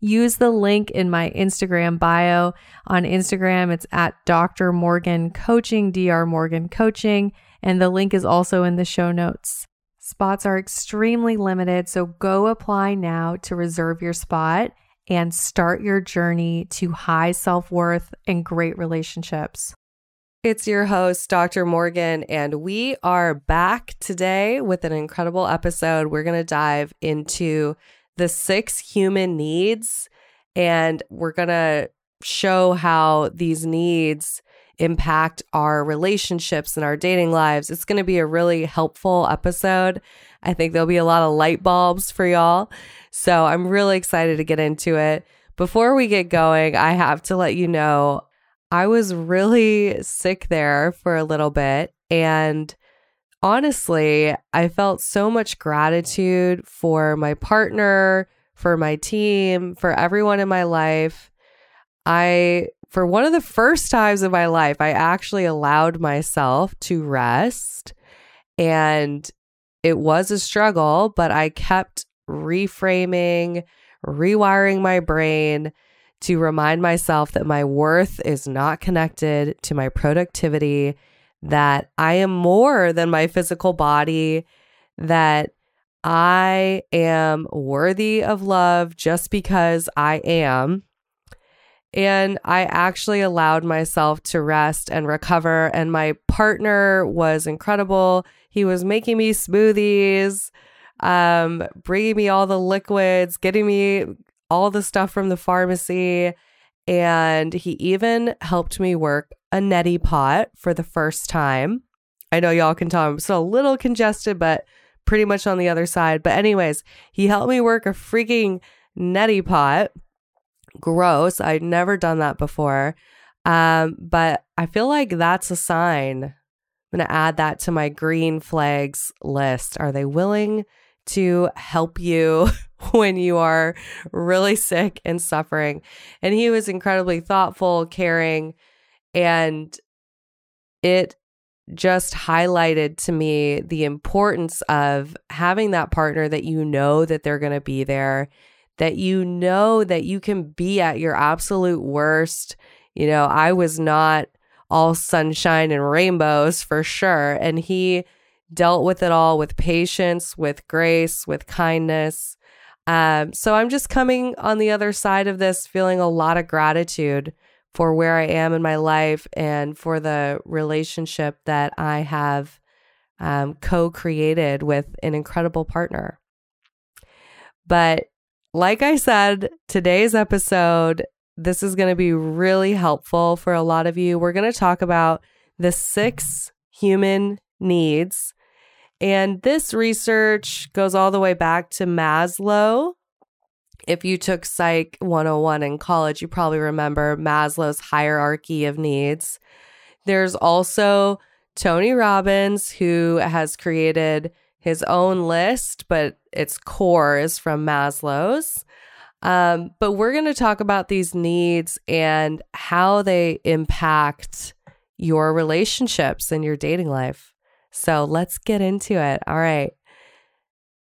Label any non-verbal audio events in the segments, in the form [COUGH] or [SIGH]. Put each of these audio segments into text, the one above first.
use the link in my Instagram bio. On Instagram, it's at Dr. Morgan Coaching, Dr. Morgan Coaching, and the link is also in the show notes. Spots are extremely limited, so go apply now to reserve your spot and start your journey to high self worth and great relationships. It's your host, Dr. Morgan, and we are back today with an incredible episode. We're going to dive into the six human needs, and we're going to show how these needs impact our relationships and our dating lives. It's going to be a really helpful episode. I think there'll be a lot of light bulbs for y'all. So I'm really excited to get into it. Before we get going, I have to let you know I was really sick there for a little bit. And honestly, I felt so much gratitude for my partner, for my team, for everyone in my life. I, for one of the first times in my life, I actually allowed myself to rest. And it was a struggle, but I kept reframing, rewiring my brain to remind myself that my worth is not connected to my productivity that I am more than my physical body, that I am worthy of love just because I am. And I actually allowed myself to rest and recover. And my partner was incredible. He was making me smoothies, um, bringing me all the liquids, getting me all the stuff from the pharmacy. And he even helped me work a neti pot for the first time. I know y'all can tell I'm still a little congested, but pretty much on the other side. But, anyways, he helped me work a freaking neti pot. Gross. I'd never done that before. Um, but I feel like that's a sign. I'm going to add that to my green flags list. Are they willing to help you [LAUGHS] when you are really sick and suffering? And he was incredibly thoughtful, caring, and it just highlighted to me the importance of having that partner that you know that they're going to be there, that you know that you can be at your absolute worst. You know, I was not all sunshine and rainbows for sure. And he dealt with it all with patience, with grace, with kindness. Um, so I'm just coming on the other side of this feeling a lot of gratitude for where I am in my life and for the relationship that I have um, co created with an incredible partner. But like I said, today's episode, this is going to be really helpful for a lot of you. We're going to talk about the six human needs. And this research goes all the way back to Maslow. If you took Psych 101 in college, you probably remember Maslow's hierarchy of needs. There's also Tony Robbins, who has created his own list, but its core is from Maslow's. Um, but we're going to talk about these needs and how they impact your relationships and your dating life. So let's get into it. All right.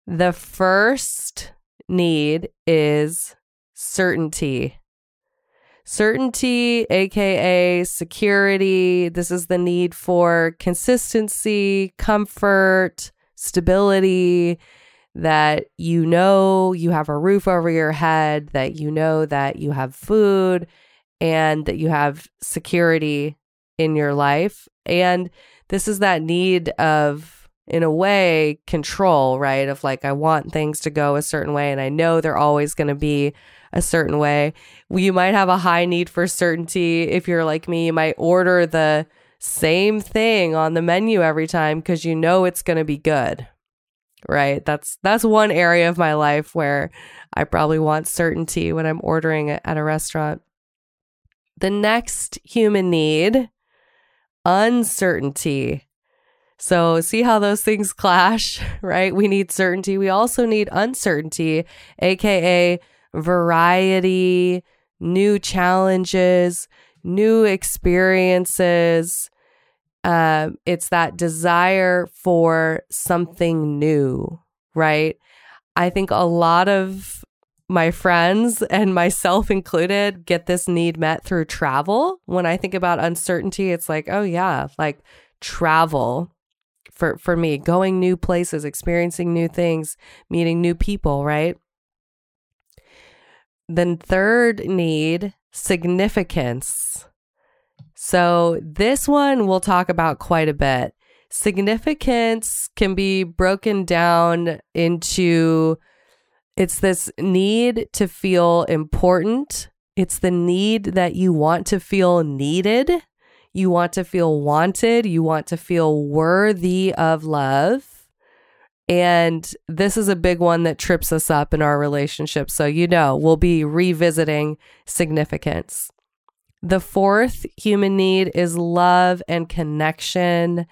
The first need is certainty. Certainty, aka security. This is the need for consistency, comfort, stability, that you know you have a roof over your head, that you know that you have food, and that you have security in your life. And this is that need of, in a way, control, right? Of like, I want things to go a certain way, and I know they're always going to be a certain way. You might have a high need for certainty. If you're like me, you might order the same thing on the menu every time because you know it's going to be good. Right? That's that's one area of my life where I probably want certainty when I'm ordering at a restaurant. The next human need, uncertainty. So, see how those things clash, [LAUGHS] right? We need certainty. We also need uncertainty, aka variety, new challenges, new experiences, um, it's that desire for something new, right? I think a lot of my friends [LAUGHS] and myself included get this need met through travel. When I think about uncertainty, it's like, oh yeah, like travel for for me, going new places, experiencing new things, meeting new people, right? Then third need, significance. So, this one we'll talk about quite a bit. Significance can be broken down into it's this need to feel important, it's the need that you want to feel needed, you want to feel wanted, you want to feel worthy of love. And this is a big one that trips us up in our relationship. So, you know, we'll be revisiting significance. The fourth human need is love and connection.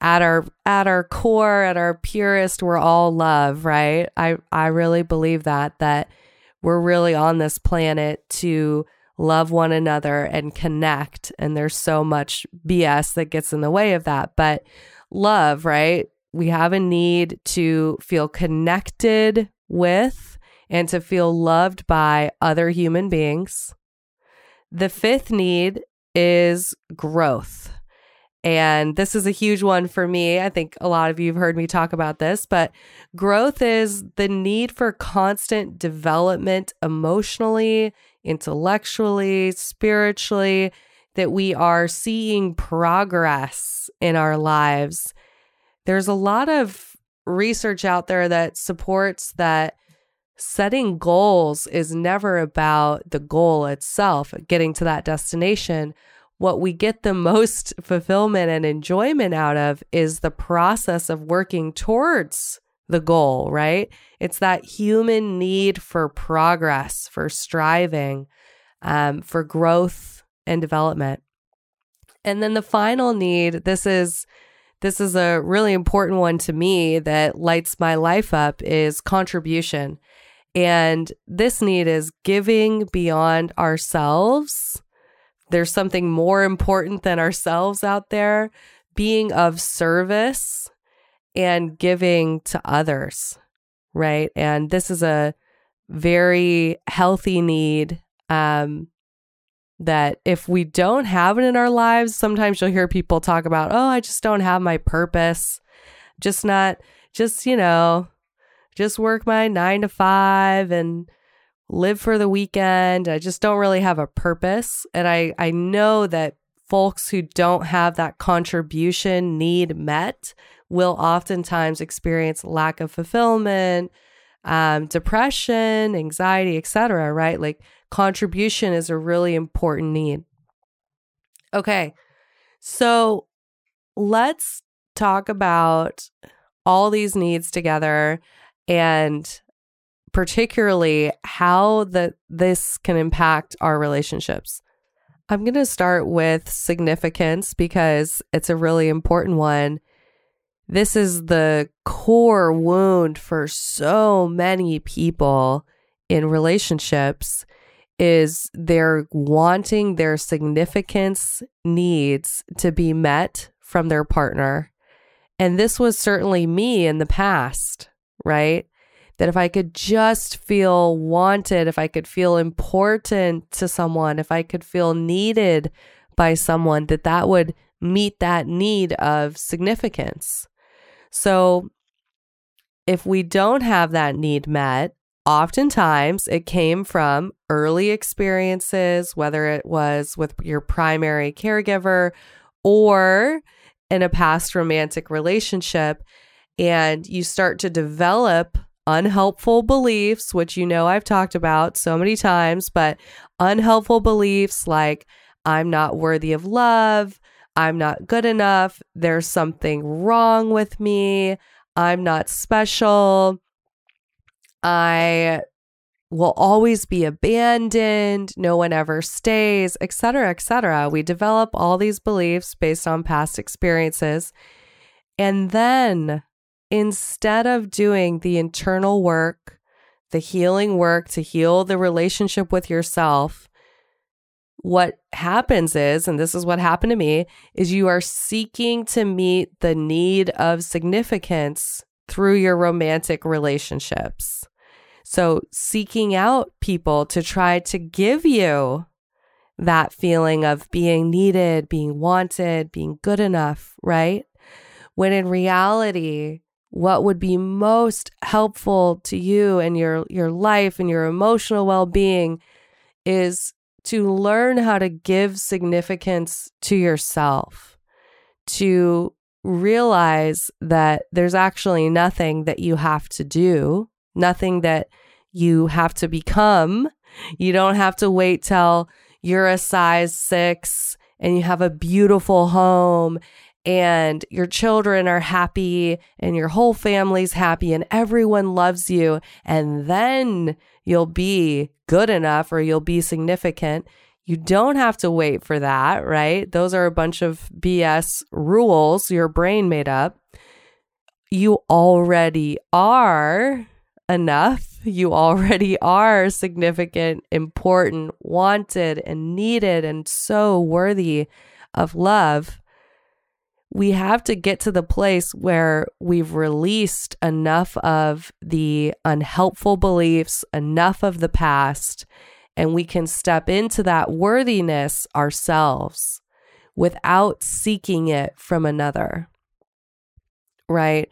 At our at our core, at our purest, we're all love, right? I I really believe that that we're really on this planet to love one another and connect and there's so much BS that gets in the way of that. But love, right? We have a need to feel connected with and to feel loved by other human beings. The fifth need is growth. And this is a huge one for me. I think a lot of you have heard me talk about this, but growth is the need for constant development emotionally, intellectually, spiritually, that we are seeing progress in our lives. There's a lot of research out there that supports that setting goals is never about the goal itself, getting to that destination. What we get the [LAUGHS] most fulfillment and enjoyment out of is the process of working towards the goal, right? It's that human need for progress, for striving, um, for growth and development. And then the final need, this is this is a really important one to me that lights my life up is contribution. And this need is giving beyond ourselves. There's something more important than ourselves out there, being of service and giving to others, right? And this is a very healthy need um, that if we don't have it in our lives, sometimes you'll hear people talk about, oh, I just don't have my purpose. Just not, just, you know, just work my nine to five and live for the weekend. I just don't really have a purpose. And I, I know that folks who don't have that contribution need met will oftentimes experience lack of fulfillment, um, depression, anxiety, etc. Right? Like contribution is a really important need. Okay, so let's talk about all these needs together and particularly how that this can impact our relationships. I'm going to start with significance because it's a really important one. This is the core wound for so many people in relationships is they're wanting their significance needs to be met from their partner. And this was certainly me in the past, right? that if I could just feel wanted, if I could feel important to someone, if I could feel needed by someone, that that would meet that need of significance. So if we don't have that need met, oftentimes it came from early experiences, whether it was with your primary caregiver or in a past romantic relationship. And you start to develop unhelpful beliefs, which you know I've talked about so many times, but unhelpful beliefs like I'm not worthy of love, I'm not good enough, there's something wrong with me, I'm not special, I will always be abandoned, no one ever stays, etc., etc. We develop all these beliefs based on past experiences. And then instead of doing the internal work, the healing work to heal the relationship with yourself, what happens is, and this is what happened to me, is you are seeking to meet the need of significance through your romantic relationships. So, seeking out people to try to give you that feeling of being needed, being wanted, being good enough, right? When in reality, what would be most helpful to you and your your life and your emotional well-being is to learn how to give significance to yourself to realize that there's actually nothing that you have to do nothing that you have to become. You don't have to wait till you're a size 6 and you have a beautiful home and your children are happy and your whole family's happy and everyone loves you. And then you'll be good enough or you'll be significant. You don't have to wait for that, right? Those are a bunch of BS rules your brain made up. You already are enough. You already are significant, important, wanted, and needed, and so worthy of love we have to get to the place where we've released enough of the unhelpful beliefs, enough of the past, and we can step into that worthiness ourselves without seeking it from another. Right.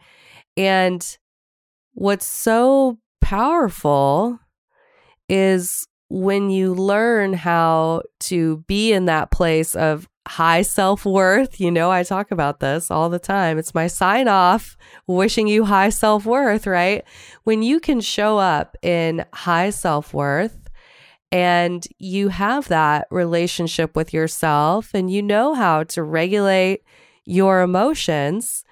And what's so powerful is when you learn how to be in that place of high self worth. You know, I talk about this all the time. It's my sign off wishing you high self worth, right? When you can show up in high self worth and you have that relationship with yourself and you know how to regulate your emotions,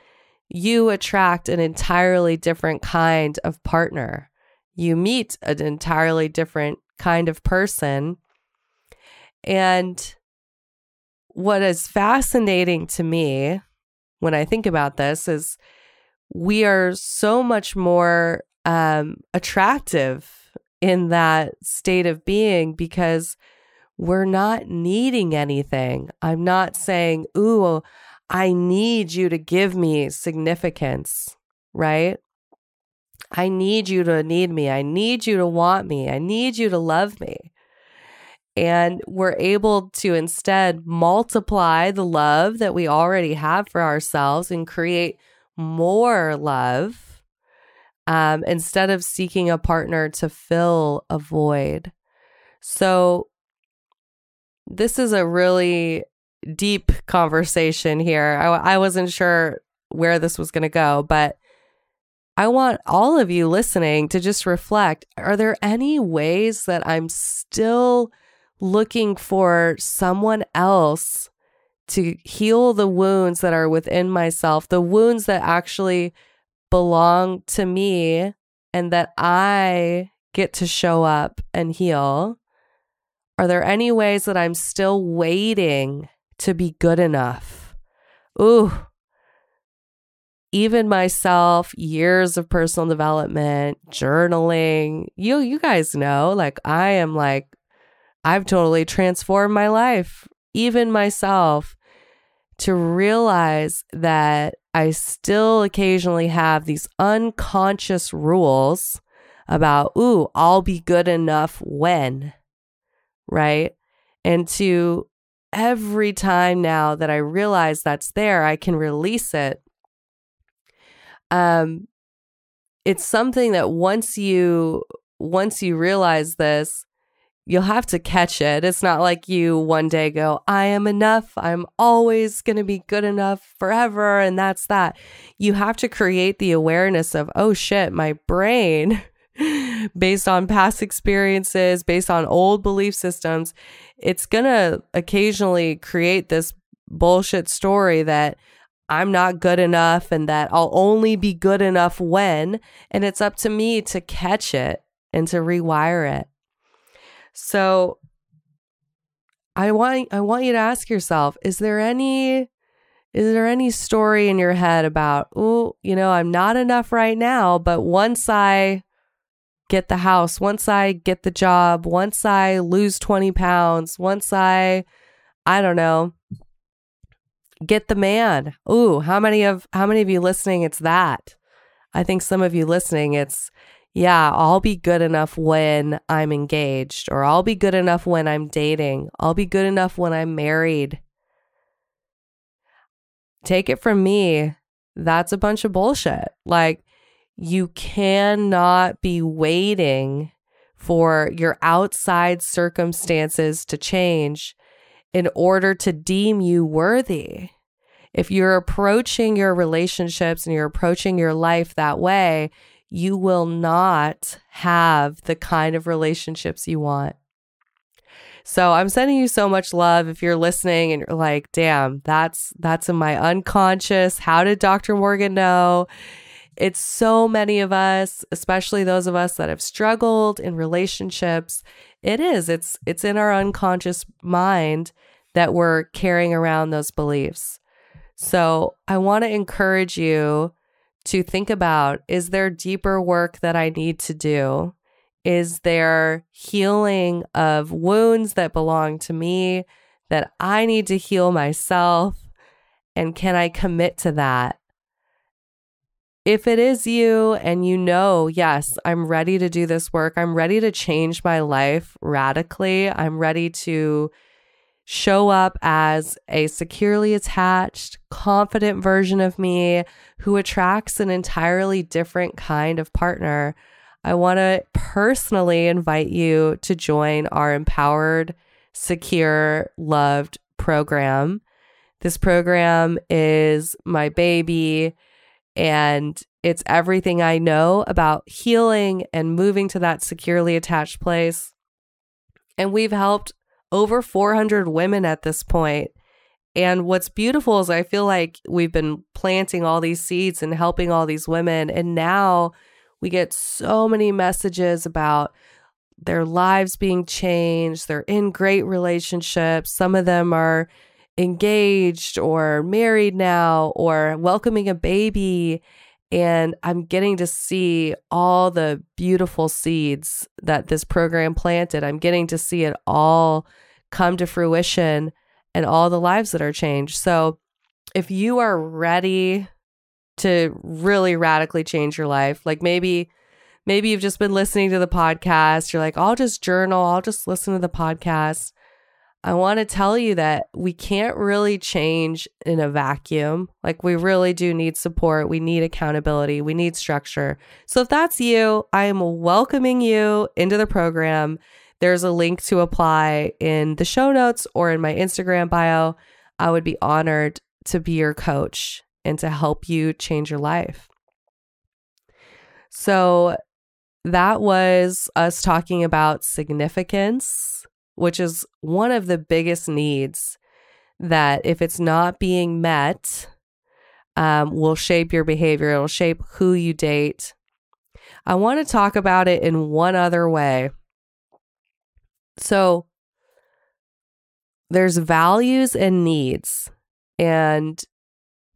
you attract an entirely different kind of partner. You meet an entirely different kind of person. And what is fascinating to me when I think about this is we are so much more um, attractive in that state of being because we're not needing anything. I'm not saying, Ooh, I need you to give me significance, right? I need you to need me. I need you to want me. I need you to love me. And we're able to instead multiply the love that we already have for ourselves and create more love um, instead of seeking a partner to fill a void. So, this is a really deep conversation here. I, I wasn't sure where this was going to go, but I want all of you listening to just reflect are there any ways that I'm still looking for someone else to heal the wounds that are within myself, the wounds that actually belong to me and that I get to show up and heal? Are there any ways that I'm still waiting to be good enough? Ooh, even myself, years of personal development, journaling. You you guys know, like I am like I've totally transformed my life, even myself, to realize that I still occasionally have these unconscious rules about, ooh, I'll be good enough when, right? And to every time now that I realize that's there, I can release it um it's something that once you once you realize this you'll have to catch it. It's not like you one day go i am enough. I'm always going to be good enough forever and that's that. You have to create the awareness of oh shit my brain [LAUGHS] based on past experiences based on old belief systems it's going to occasionally create this bullshit story that I'm not good enough and that I'll only be good enough when. And it's up to me to catch it and to rewire it. So I want I want you to ask yourself, is there any is there any story in your head about, oh, you know, I'm not enough right now, but once I get the house, once I get the job, once I lose 20 pounds, once I, I don't know, get the man. Ooh, how many of how many of you listening it's that? I think some of you listening it's yeah, I'll be good enough when I'm engaged or I'll be good enough when I'm dating. I'll be good enough when I'm married. Take it from me, that's a bunch of bullshit. Like you cannot be waiting for your outside circumstances to change in order to deem you worthy. If you're approaching your relationships and you're approaching your life that way, you will not have the kind of relationships you want. So I'm sending you so much love if you're listening and you're like, damn, that's that's in my unconscious. How did Dr. Morgan know? It's so many of us, especially those of us that have struggled in relationships. It is. It's it's in our unconscious mind that we're carrying around those beliefs. So, I want to encourage you to think about is there deeper work that I need to do? Is there healing of wounds that belong to me that I need to heal myself? And can I commit to that? If it is you and you know, yes, I'm ready to do this work, I'm ready to change my life radically, I'm ready to show up as a securely attached, confident version of me who attracts an entirely different kind of partner. I want to personally invite you to join our empowered, secure, loved program. This program is my baby and it's everything I know about healing and moving to that securely attached place. And we've helped over 400 women at this point. And what's beautiful is I feel like we've been planting all these seeds and helping all these women. And now we get so many messages about their lives being changed. They're in great relationships. Some of them are engaged or married now or welcoming a baby. And I'm getting to see all the beautiful seeds that this program planted. I'm getting to see it all come to fruition and all the lives that are changed. So if you are ready to really radically change your life, like maybe maybe you've just been listening to the podcast, you're like, I'll just journal, I'll just listen to the podcast. I want to tell you that we can't really change in a vacuum. Like, we really do need support. We need accountability. We need structure. So, if that's you, I am welcoming you into the program. There's a link to apply in the show notes or in my Instagram bio. I would be honored to be your coach and to help you change your life. So, that was us talking about significance which is one of the biggest needs that if it's not being met, um, will shape your behavior. It'll shape who you date. I want to talk about it in one other way. So, there's values and needs. And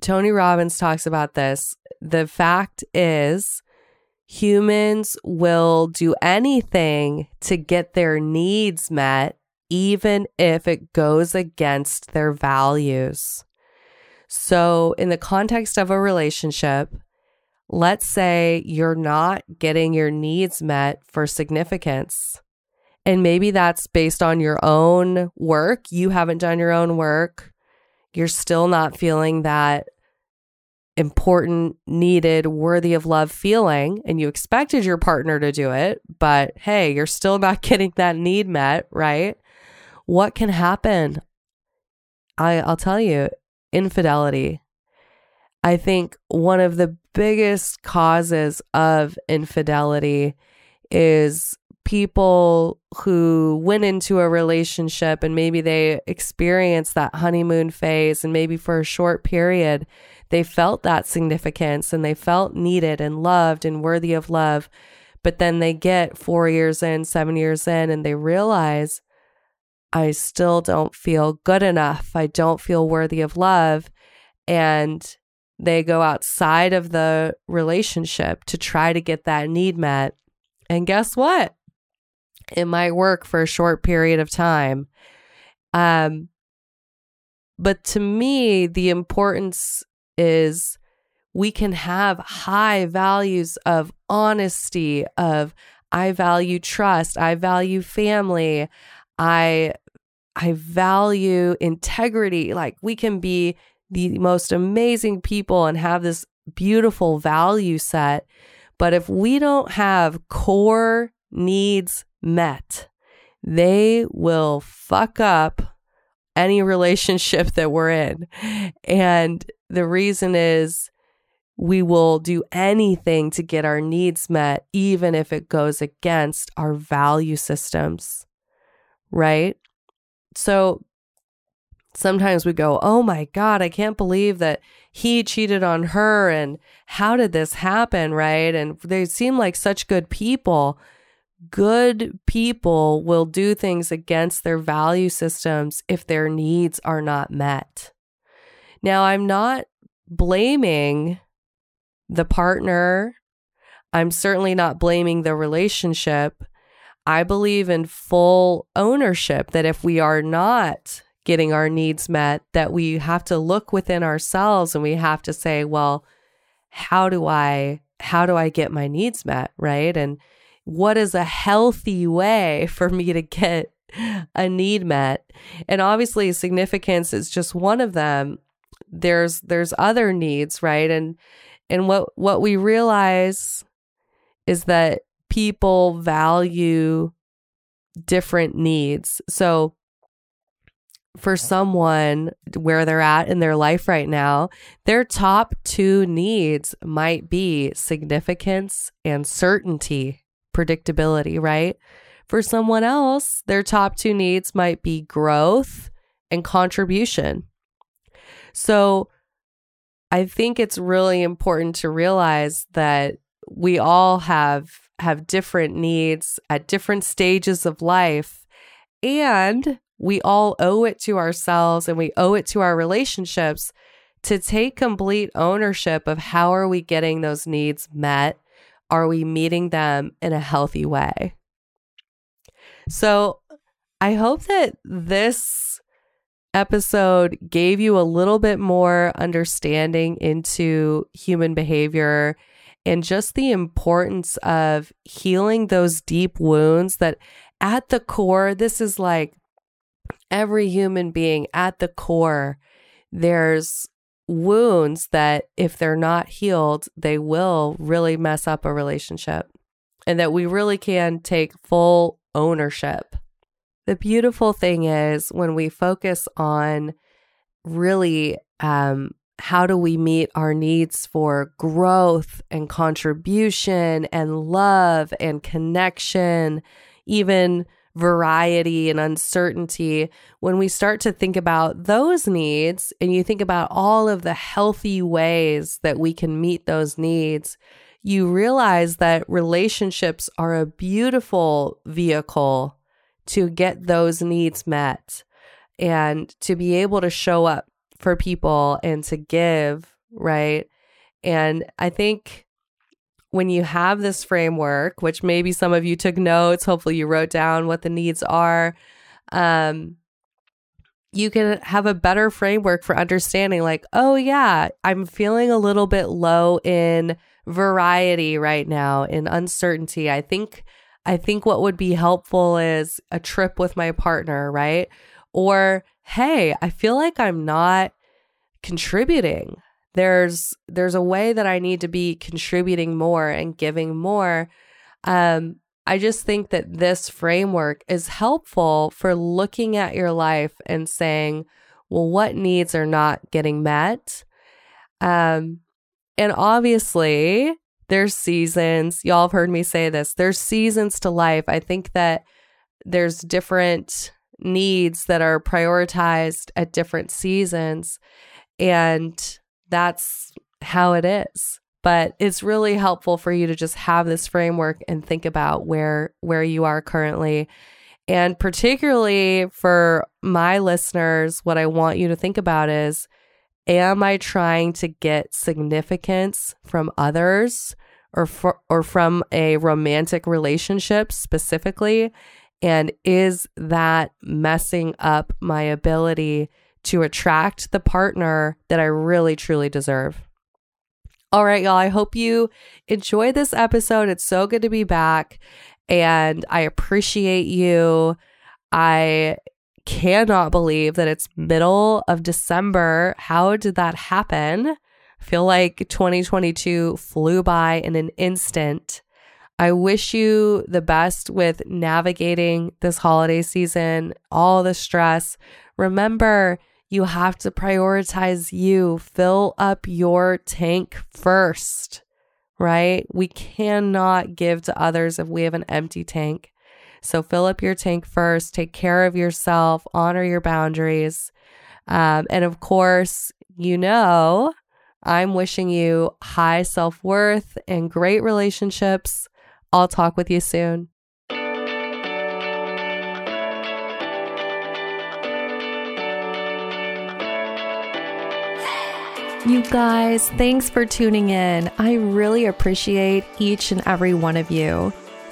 Tony Robbins talks about this. The fact is, humans will do anything to get their needs met, even if it goes against their values. So, in the context of a relationship, let's say you're not getting your needs met for significance. And maybe that's based on your own work. You haven't done your own work. You're still not feeling that important, needed, worthy of love feeling, and you expected your partner to do it, but hey, you're still not [LAUGHS] getting that need met, right? What can happen? I, I'll tell you, infidelity. I think one of the biggest causes of infidelity is people who went into a relationship and maybe they experienced that honeymoon phase and maybe for a short period they felt that significance and they felt needed and loved and worthy of love. But then they get four years in, seven years in, and they realize, I still don't feel good enough. I don't feel worthy of love. And they go outside of the relationship to try to get that need met. And guess what? It might work for a short period of time. Um, but to me, the importance is we can have high values of honesty of I value trust, I value family, I I value integrity. Like we can be the most amazing people and have this beautiful value set, but if we don't have core needs met, they will fuck up any relationship [LAUGHS] that we're in. And the reason is we will do anything to get our needs met, even if it goes against our value systems, right? So sometimes we go, oh my God, I can't believe that he cheated on her. And how did this happen? Right. And they seem like such good people. Good people will do things against their value systems if their needs are not met. Now, I'm not blaming the partner. I'm certainly not blaming the relationship. I believe in full ownership that if we are not getting our needs met, that we have to look within ourselves and we have to say, well, how do I how do I get my needs met, right? And what is a healthy way [LAUGHS] for me to get a need met? And obviously significance is just one of them there's there's other needs, right? And and what what we realize is that people value different needs. So for someone where they're at in their life right now, their top two needs might be significance and certainty, predictability, right? For someone else, their top two needs might be growth and contribution. So I think it's really important to realize that we all have have different needs at different stages of life and we all owe it to ourselves and we owe it to our relationships to take complete ownership of how are we getting those needs met? Are we meeting them in a healthy way? So i hope that this episode gave you a little bit more understanding into human behavior and just the importance of healing those deep wounds that at the core, this is like every human being at the core, there's wounds that if they're not healed, they will really mess up a relationship and that we really can take full ownership. The beautiful thing is when we focus on really um, how do we meet our needs for growth and contribution and love and connection, even variety and uncertainty, when we start to think about those needs and you think about all of the healthy ways that we can meet those needs, you realize that relationships are a beautiful vehicle to get those needs met and to be able to show up for people and to give, right? And I think when you have this framework, which maybe some of you took notes, hopefully you wrote down what the needs are, um, you can have a better framework for understanding, like, oh, yeah, I'm feeling a little bit low in variety right now, in uncertainty. I think. I think what would be helpful is a trip with my partner, right? Or, hey, I feel like I'm not contributing. There's there's a way that I need to be contributing more and giving more. Um, I just think that this framework is helpful for looking at your life and saying, well, what needs are not getting met? Um, and obviously, there's seasons. Y'all have heard me say this. There's seasons to life. I think that there's different needs that are prioritized at different seasons. And that's how it is. But it's really helpful for you to just have this framework and think about where where you are currently. And particularly for my listeners, what I want you to think about is am I trying to get significance from others or for, or from a romantic relationship specifically? And is that messing up my ability to attract the partner that I really truly deserve? All right, y'all. I hope you enjoy this episode. It's so good to be back. And I appreciate you. I cannot believe that it's middle of December. How did that happen? I feel like 2022 flew by in an instant. I wish you the best with navigating this holiday season, all the stress. Remember, you have to prioritize you, fill up your tank first, right? We cannot give to others if we have an empty tank. So fill up your tank first, take care of yourself, honor your boundaries. Um, and of course, you know, I'm wishing you high self worth and great relationships I'll talk with you soon. You guys, thanks for tuning in. I really appreciate each and every one of you.